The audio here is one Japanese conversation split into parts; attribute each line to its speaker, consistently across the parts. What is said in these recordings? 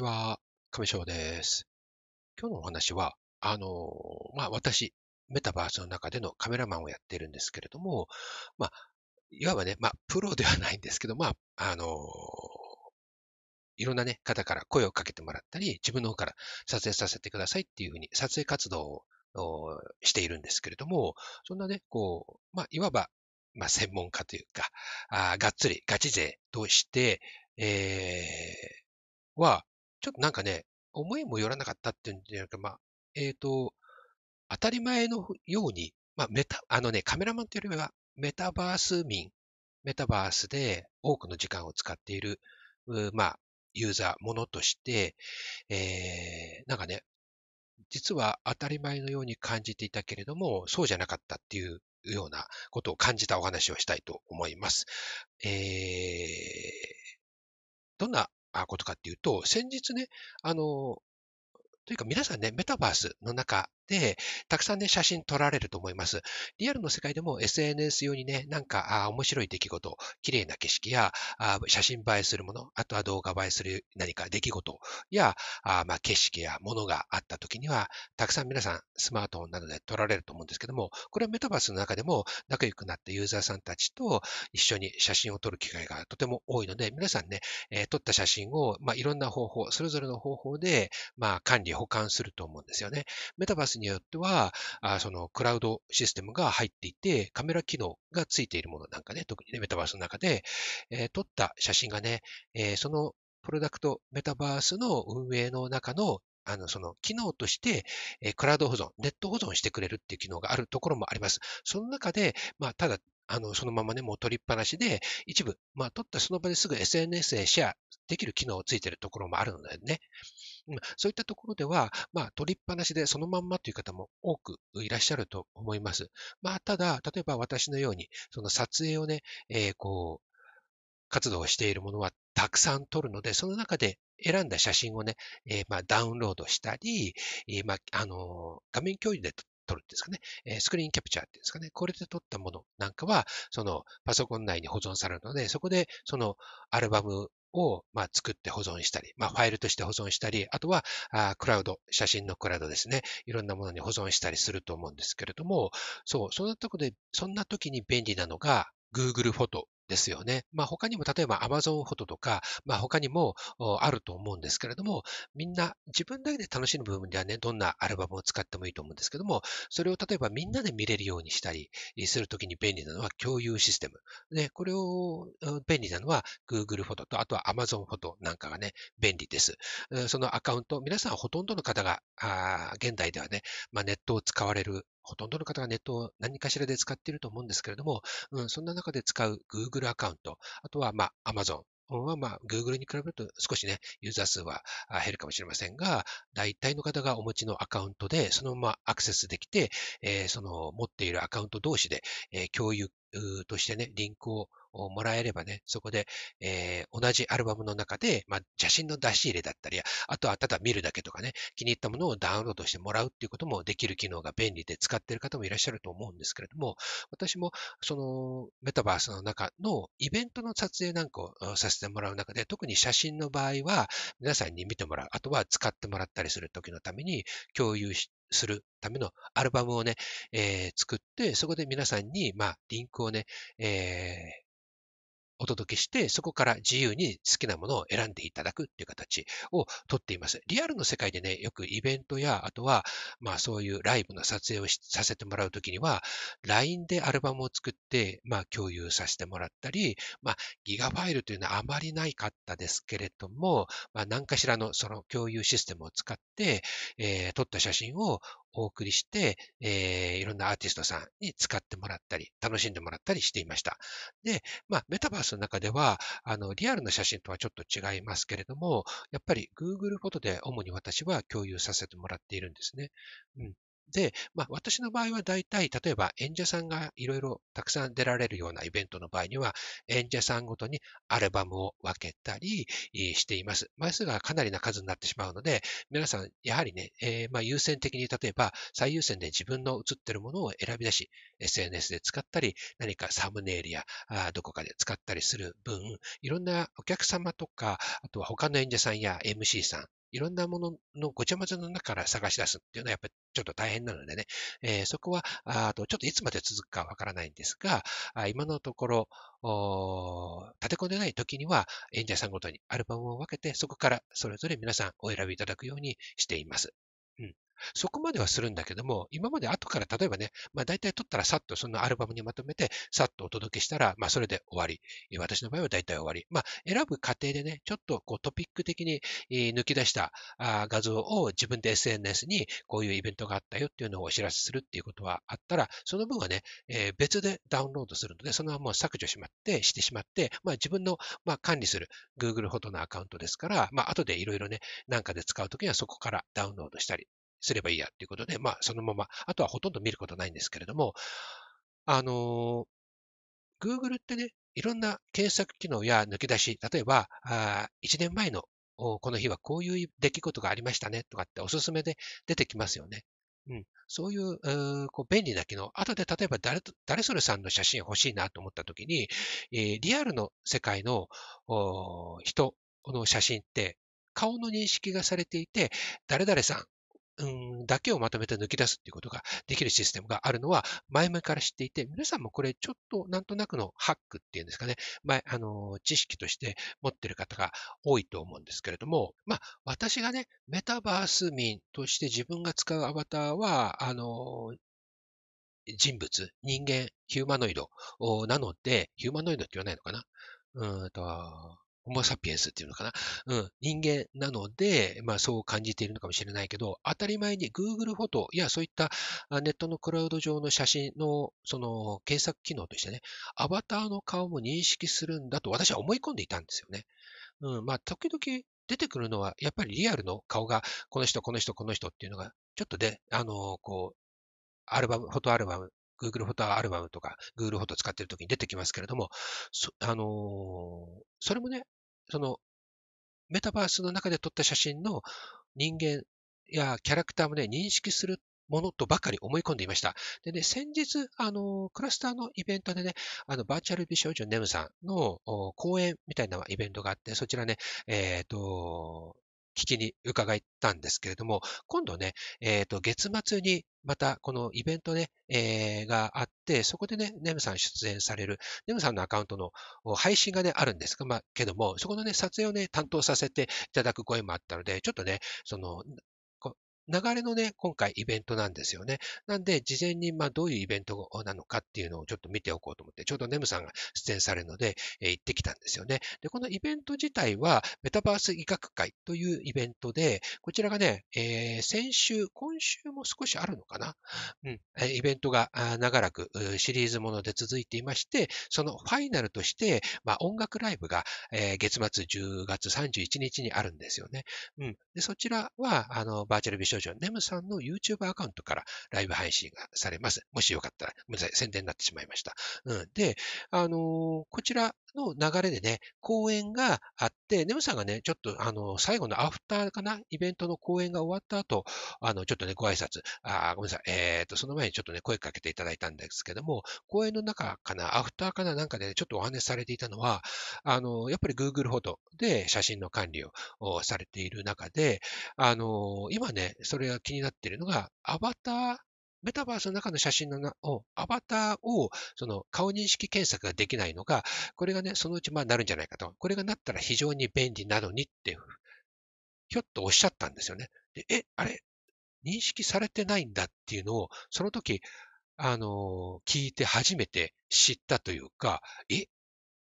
Speaker 1: ちは、亀翔です。今日のお話は、あの、まあ、私、メタバースの中でのカメラマンをやっているんですけれども、まあ、いわばね、まあ、プロではないんですけど、まあ、あの、いろんなね、方から声をかけてもらったり、自分の方から撮影させてくださいっていうふうに撮影活動をしているんですけれども、そんなね、こう、まあ、いわば、まあ、専門家というか、あがっつりガチ勢として、えー、は、ちょっとなんかね、思いもよらなかったっていうんじゃなくて、まあ、えっ、ー、と、当たり前のように、まあ、メタ、あのね、カメラマンというよりは、メタバース民、メタバースで多くの時間を使っている、まあ、ユーザー、ものとして、えー、なんかね、実は当たり前のように感じていたけれども、そうじゃなかったっていうようなことを感じたお話をしたいと思います。えー、どんなことかっていうと、先日ね、あの、というか皆さんね、メタバースの中で、たくさんね、写真撮られると思います。リアルの世界でも SNS 用にね、なんか、あ面白い出来事、綺麗な景色やあ写真映えするもの、あとは動画映えする何か出来事や、あまあ、景色やものがあった時には、たくさん皆さんスマートフォンなどで撮られると思うんですけども、これはメタバースの中でも仲良くなったユーザーさんたちと一緒に写真を撮る機会がとても多いので、皆さんね、えー、撮った写真を、まあ、いろんな方法、それぞれの方法で、まあ、管理、保管すると思うんですよね。メタバースによっては、あそのクラウドシステムが入っていて、カメラ機能がついているものなんかね、特にね、メタバースの中で、えー、撮った写真がね、えー、そのプロダクトメタバースの運営の中のあの、その機能として、えクラウド保存、ネット保存してくれるっていう機能があるところもあります。その中で、まあ、ただ、あの、そのままね、もう取りっぱなしで、一部、まあ、取ったその場ですぐ SNS へシェアできる機能をついているところもあるのでね。そういったところでは、まあ、取りっぱなしでそのまんまという方も多くいらっしゃると思います。まあ、ただ、例えば私のように、その撮影をね、えー、こう、活動をしているものはたくさん撮るので、その中で選んだ写真をね、えー、まあ、ダウンロードしたり、えー、まあ、あの画面共有で撮るんですかね、えスクリーンキャプチャーっていうんですかね、これで撮ったものなんかは、そのパソコン内に保存されるので、そこでそのアルバムを、まあ、作って保存したり、まあ、ファイルとして保存したり、あとはあクラウド、写真のクラウドですね。いろんなものに保存したりすると思うんですけれども、そう、そんなとこで、そんな時に便利なのが Google フォト。ですよね。まあ他にも例えば Amazon フォトとか、まあ他にもあると思うんですけれども、みんな自分だけで楽しむ部分ではね、どんなアルバムを使ってもいいと思うんですけども、それを例えばみんなで見れるようにしたりするときに便利なのは共有システム。で、これを便利なのは Google フォトと、あとは Amazon フォトなんかがね、便利です。そのアカウント、皆さんほとんどの方が、現代ではね、まあ、ネットを使われるほとんどの方がネットを何かしらで使っていると思うんですけれども、うん、そんな中で使う Google アカウント、あとはまあ Amazon、は、まあ、Google に比べると少しね、ユーザー数は減るかもしれませんが、大体の方がお持ちのアカウントで、そのままアクセスできて、え、その持っているアカウント同士で、え、共有としてね、リンクをもらえればね、そこで、えー、同じアルバムの中で、まあ、写真の出し入れだったり、あとはただ見るだけとかね、気に入ったものをダウンロードしてもらうっていうこともできる機能が便利で使っている方もいらっしゃると思うんですけれども、私もそのメタバースの中のイベントの撮影なんかをさせてもらう中で、特に写真の場合は皆さんに見てもらう、あとは使ってもらったりするときのために共有しするためのアルバムをね、えー、作って、そこで皆さんに、まあ、リンクをね、えー、お届けして、そこから自由に好きなものを選んでいただくっていう形をとっています。リアルの世界でね、よくイベントや、あとは、まあそういうライブの撮影をさせてもらうときには、LINE でアルバムを作って、まあ共有させてもらったり、まあギガファイルというのはあまりないかったですけれども、まあ何かしらのその共有システムを使って、えー、撮った写真をお送りして、えー、いろんなアーティストさんに使ってもらったり、楽しんでもらったりしていました。で、まあ、メタバースの中では、あの、リアルな写真とはちょっと違いますけれども、やっぱり Google フォトで主に私は共有させてもらっているんですね。うん。で、まあ、私の場合は大体、例えば演者さんがいろいろたくさん出られるようなイベントの場合には、演者さんごとにアルバムを分けたりしています。枚数がかなりな数になってしまうので、皆さん、やはりね、えー、まあ優先的に例えば最優先で自分の映ってるものを選び出し、SNS で使ったり、何かサムネイルやあどこかで使ったりする分、いろんなお客様とか、あとは他の演者さんや MC さん、いろんなもののごちゃ混ぜの中から探し出すっていうのはやっぱりちょっと大変なのでね、えー、そこはあとちょっといつまで続くかわからないんですが、今のところ、立て込んでない時には演者さんごとにアルバムを分けて、そこからそれぞれ皆さんお選びいただくようにしています。うん、そこまではするんだけども、今まで後から例えばね、まあ大体撮ったらさっとそのアルバムにまとめて、さっとお届けしたら、まあそれで終わり。私の場合は大体終わり。まあ選ぶ過程でね、ちょっとこうトピック的に抜き出した画像を自分で SNS にこういうイベントがあったよっていうのをお知らせするっていうことはあったら、その分はね、え別でダウンロードするので、そのまま削除しまって、してしまって、まあ自分のまあ管理する Google フォトのアカウントですから、まあ後でいろいろね、なんかで使うときにはそこからダウンロードしたりすればいいやっていうことで、まあ、そのまま、あとはほとんど見ることないんですけれども、あの、Google ってね、いろんな検索機能や抜き出し、例えば、あ1年前のこの日はこういう出来事がありましたねとかっておすすめで出てきますよね。うん、そういう、うこう便利な機能。後で例えば誰誰それさんの写真欲しいなと思ったときに、えー、リアルの世界の人の写真って顔の認識がされていて、誰々さん、うんだけをまとめて抜き出すっていうことができるシステムがあるのは前々から知っていて、皆さんもこれちょっとなんとなくのハックっていうんですかね、前、あの、知識として持ってる方が多いと思うんですけれども、まあ、私がね、メタバース民として自分が使うアバターは、あの、人物、人間、ヒューマノイドなので、ヒューマノイドって言わないのかな？うんと、ホモサピエンスっていうのかな？うん。人間なので、まあそう感じているのかもしれないけど、当たり前に Google フォトやそういったネットのクラウド上の写真のその検索機能としてね、アバターの顔も認識するんだと私は思い込んでいたんですよね。うん。まあ時々出てくるのは、やっぱりリアルの顔が、この人、この人、この人っていうのが、ちょっとで、あの、こう、アルバム、フォトアルバム Google フォトアルバムとか Google フォト使ってる時に出てきますけれども、あのー、それもね、そのメタバースの中で撮った写真の人間やキャラクターもね、認識するものとばかり思い込んでいました。でね、先日、あの、クラスターのイベントでね、あの、バーチャル美少女ネムさんの講演みたいなイベントがあって、そちらね、えっ、ー、と、聞きに伺ったんですけれども、今度ね、えっ、ー、と、月末にまたこのイベントね、えー、があって、そこでね、ネムさん出演される、ネムさんのアカウントの配信がね、あるんですが、まあ、けども、そこのね、撮影をね、担当させていただく声もあったので、ちょっとね、その、流れのね、今回イベントなんですよね。なんで、事前にまあどういうイベントなのかっていうのをちょっと見ておこうと思って、ちょうどネムさんが出演されるので、えー、行ってきたんですよね。で、このイベント自体は、メタバース医学会というイベントで、こちらがね、えー、先週、今週も少しあるのかな？うん、イベントが長らくシリーズもので続いていまして、そのファイナルとして、まあ、音楽ライブが、えー、月末10月31日にあるんですよね。うん。で、そちらは、あの、バーチャル美少女、ネムさんの YouTube アカウントからライブ配信がされます。もしよかったら、ごめんなさい、宣伝になってしまいました。うん。で、あのー、こちらの流れでね、講演があって、ネムさんがね、ちょっと、あの、最後のアフターかな、イベントの講演が終わった後、あの、ちょっとね、ご挨拶、あごめんなさい、えっ、ー、と、その前にちょっとね、声かけていただいたんですけども、講演の中かな、アフターかな、なんかで、ね、ちょっとお話しされていたのは、あの、やっぱり Google フォトで写真の管理をされている中で、あの、今ね、それが気になっているのが、アバターメタバースの中の写真のを、アバターを、その顔認識検索ができないのが、これがね、そのうちまあなるんじゃないかと。これがなったら非常に便利なのにって、ひょっとおっしゃったんですよね。でえ、あれ認識されてないんだっていうのを、その時、あの、聞いて初めて知ったというか、え、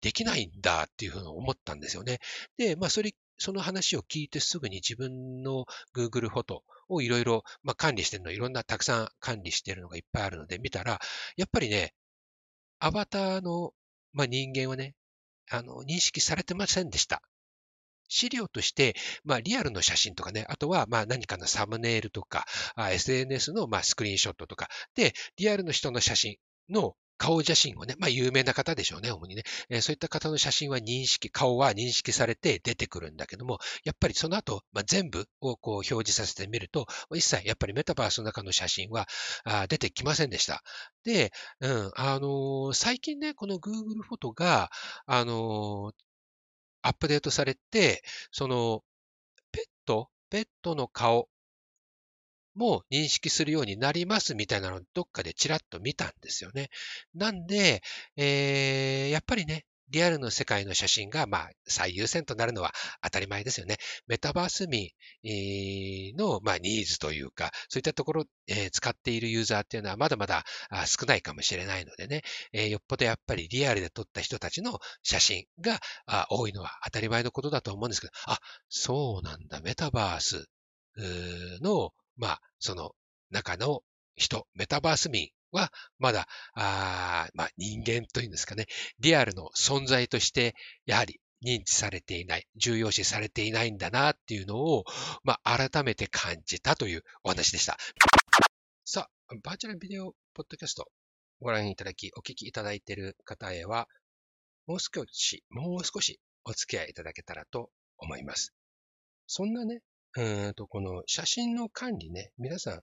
Speaker 1: できないんだっていうふうに思ったんですよね。で、まあ、それ、その話を聞いてすぐに自分の Google フォトをいろいろ、まあ、管理してるの、いろんなたくさん管理してるのがいっぱいあるので見たら、やっぱりね、アバターの、まあ、人間はね、あの、認識されてませんでした。資料として、まあ、リアルの写真とかね、あとは、まあ、何かのサムネイルとか、SNS の、まあ、スクリーンショットとか、で、リアルの人の写真の顔写真をね、まあ有名な方でしょうね、主にね。えー、そういった方の写真は認識、顔は認識されて出てくるんだけども、やっぱりその後、まあ、全部をこう表示させてみると、一切やっぱりメタバースの中の写真はあ出てきませんでした。で、うん、あのー、最近ね、この Google フォトが、あのー、アップデートされて、その、ペット、ペットの顔も認識するようになりますみたいなのをどっかでちらっと見たんですよね。なんで、えー、やっぱりね、リアルの世界の写真が、まあ、最優先となるのは当たり前ですよね。メタバース民の、まあ、ニーズというか、そういったところ、えー、使っているユーザーっていうのはまだまだ少ないかもしれないのでね、えー、よっぽどやっぱりリアルで撮った人たちの写真が多いのは当たり前のことだと思うんですけど、あ、そうなんだ、メタバースのまあ、その中の人、メタバース民は、まだ、あまあ、人間というんですかね、リアルの存在として、やはり認知されていない、重要視されていないんだなっていうのを、まあ、改めて感じたというお話でした。さあ、バーチャルビデオポッドキャストご覧いただき、お聞きいただいている方へは、もう少し、もう少しお付き合いいただけたらと思います。そんなね、うんと、この写真の管理ね、皆さん、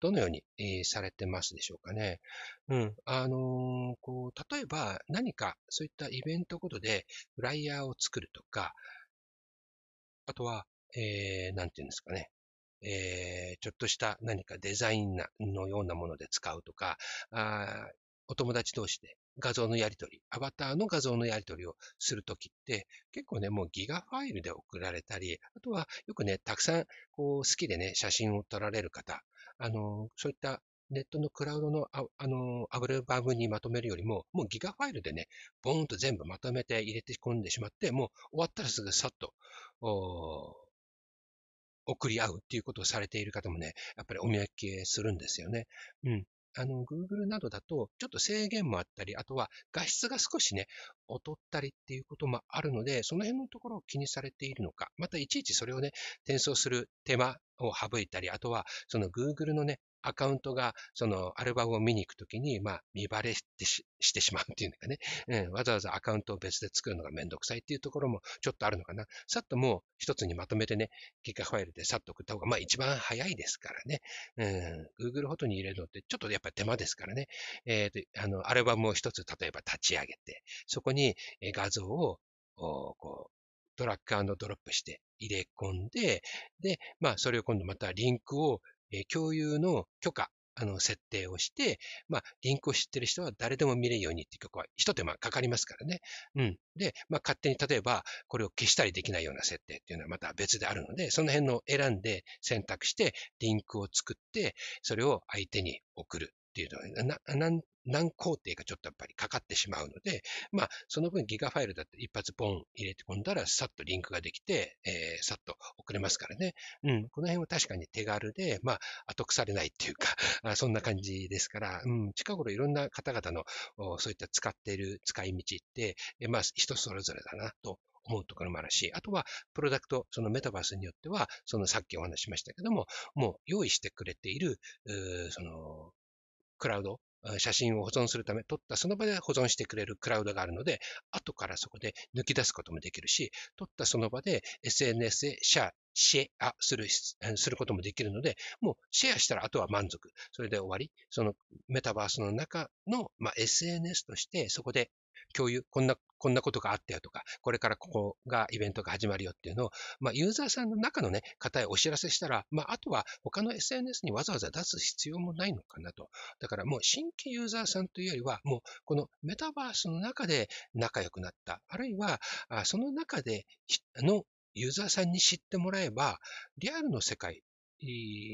Speaker 1: どのように、えー、されてますでしょうかね。うん。あのー、こう、例えば何かそういったイベントごとでフライヤーを作るとか、あとは、えー、なんていうんですかね。えー、ちょっとした何かデザインのようなもので使うとか、あお友達同士で画像のやり取り、アバターの画像のやり取りをするときって、結構ね、もうギガファイルで送られたり、あとはよくね、たくさんこう好きでね、写真を撮られる方、あの、そういったネットのクラウドのああのアルバムにまとめるよりも、もうギガファイルでね、ボーンと全部まとめて入れて込んでしまって、もう終わったらすぐさっと、送り合うっていうことをされている方もね、やっぱりお見分けするんですよね。うん。あの、Google などだと、ちょっと制限もあったり、あとは画質が少しね、劣ったりっていうこともあるので、その辺のところを気にされているのか、またいちいちそれをね、転送する手間を省いたり、あとは、その Google のね、アカウントが、そのアルバムを見に行くときに、まあ、見バレしてししてしまうっていうのかね、うん、わざわざアカウントを別で作るのがめんどくさいっていうところもちょっとあるのかな。さっともう一つにまとめてね、ギガファイルでさっと送った方が、まあ一番早いですからね。うん、Google フォトに入れるのってちょっとやっぱり手間ですからね。えっ、ー、と、あの、アルバムを一つ例えば立ち上げて、そこに画像を、こう、ドラッグドロップして入れ込んで、で、まあ、それを今度またリンクをえ共有の許可、あの、設定をして、まあ、リンクを知ってる人は誰でも見れるようにっていう曲は、一手間かかりますからね。うん。で、まあ、勝手に例えば、これを消したりできないような設定っていうのはまた別であるので、その辺の選んで選択して、リンクを作って、それを相手に送るっていうのは、な、な何工程かちょっとやっぱりかかってしまうので、まあ、その分ギガファイルだって一発ポン入れて込んだら、さっとリンクができて、えー、さっと送れますからね。うん、この辺は確かに手軽で、まあ、後腐れないっていうか、あそんな感じですから、うん、近頃いろんな方々の、そういった使っている使い道って、えまあ、人それぞれだなと思うところもあるし、あとは、プロダクト、そのメタバースによっては、そのさっきお話しましたけども、もう用意してくれている、その、クラウド、写真を保存するため、撮ったその場で保存してくれるクラウドがあるので、後からそこで抜き出すこともできるし、撮ったその場で SNS へシェア、シェアする、することもできるので、もうシェアしたらあとは満足。それで終わり。そのメタバースの中の、まあ、SNS としてそこで共有、こんな、こんなことがあったよとか、これからここがイベントが始まるよっていうのを、まあ、ユーザーさんの中のね、方へお知らせしたら、まあ、あとは他の SNS にわざわざ出す必要もないのかなと。だからもう新規ユーザーさんというよりは、もうこのメタバースの中で仲良くなった。あるいは、その中でのユーザーさんに知ってもらえば、リアルの世界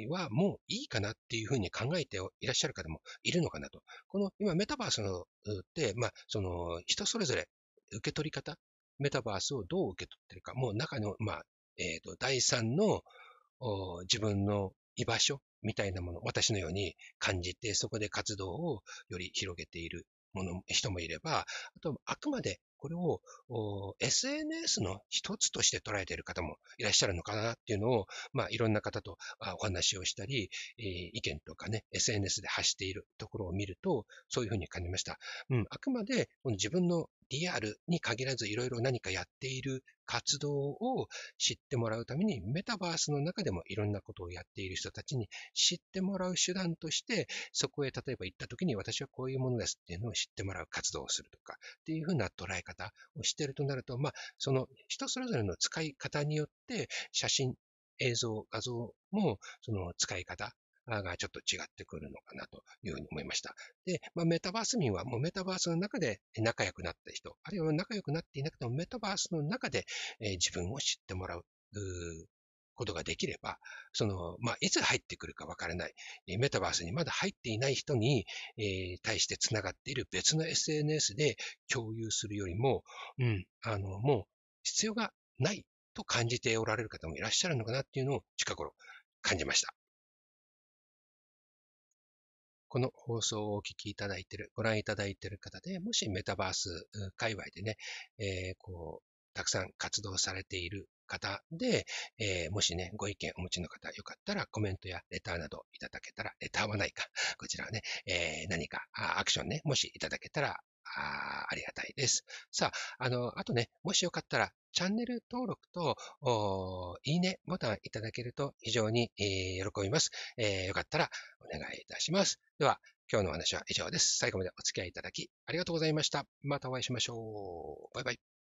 Speaker 1: はもういいかなっていうふうに考えていらっしゃる方もいるのかなと。この今メタバースのって、まあ、その人それぞれ受け取り方、メタバースをどう受け取ってるか、もう中の、まあ、えっ、ー、と、第三の自分の居場所みたいなもの、私のように感じて、そこで活動をより広げているもの人もいれば、あと、あくまでこれを SNS の一つとして捉えている方もいらっしゃるのかなっていうのを、まあ、いろんな方とお話をしたり、えー、意見とかね、SNS で発しているところを見ると、そういうふうに感じました。うん、あくまで自分のリアルに限らずいろいろ何かやっている活動を知ってもらうために、メタバースの中でもいろんなことをやっている人たちに知ってもらう手段として、そこへ例えば行った時に私はこういうものですっていうのを知ってもらう活動をするとか、っていうふうな捉え方をしてるとなると、まあ、その人それぞれの使い方によって、写真、映像、画像もその使い方がちょっと違ってくるのかなというふうに思いました。で、まあ、メタバース民はもうメタバースの中で仲良くなった人、あるいは仲良くなっていなくてもメタバースの中で、自分を知ってもらうことができれば、その、まあ、いつ入ってくるかわからない、メタバースにまだ入っていない人に、えー、対して繋がっている別の SNS で共有するよりも、うん、あの、もう必要がないと感じておられる方もいらっしゃるのかなっていうのを近頃感じました。この放送をお聞きいただいている、ご覧いただいている方で、もしメタバース界隈でね、えー、こう、たくさん活動されている方で、えー、もしね、ご意見お持ちの方、よかったらコメントやレターなどいただけたら、レターはないか、こちらはね、えー、何かアクションね、もしいただけたら、あありがたいです。さあ、あの、あとね、もしよかったら、チャンネル登録と、いいねボタンいただけると非常に、えー、喜びます、えー。よかったらお願いいたします。では、今日のお話は以上です。最後までお付き合いいただきありがとうございました。またお会いしましょう。バイバイ。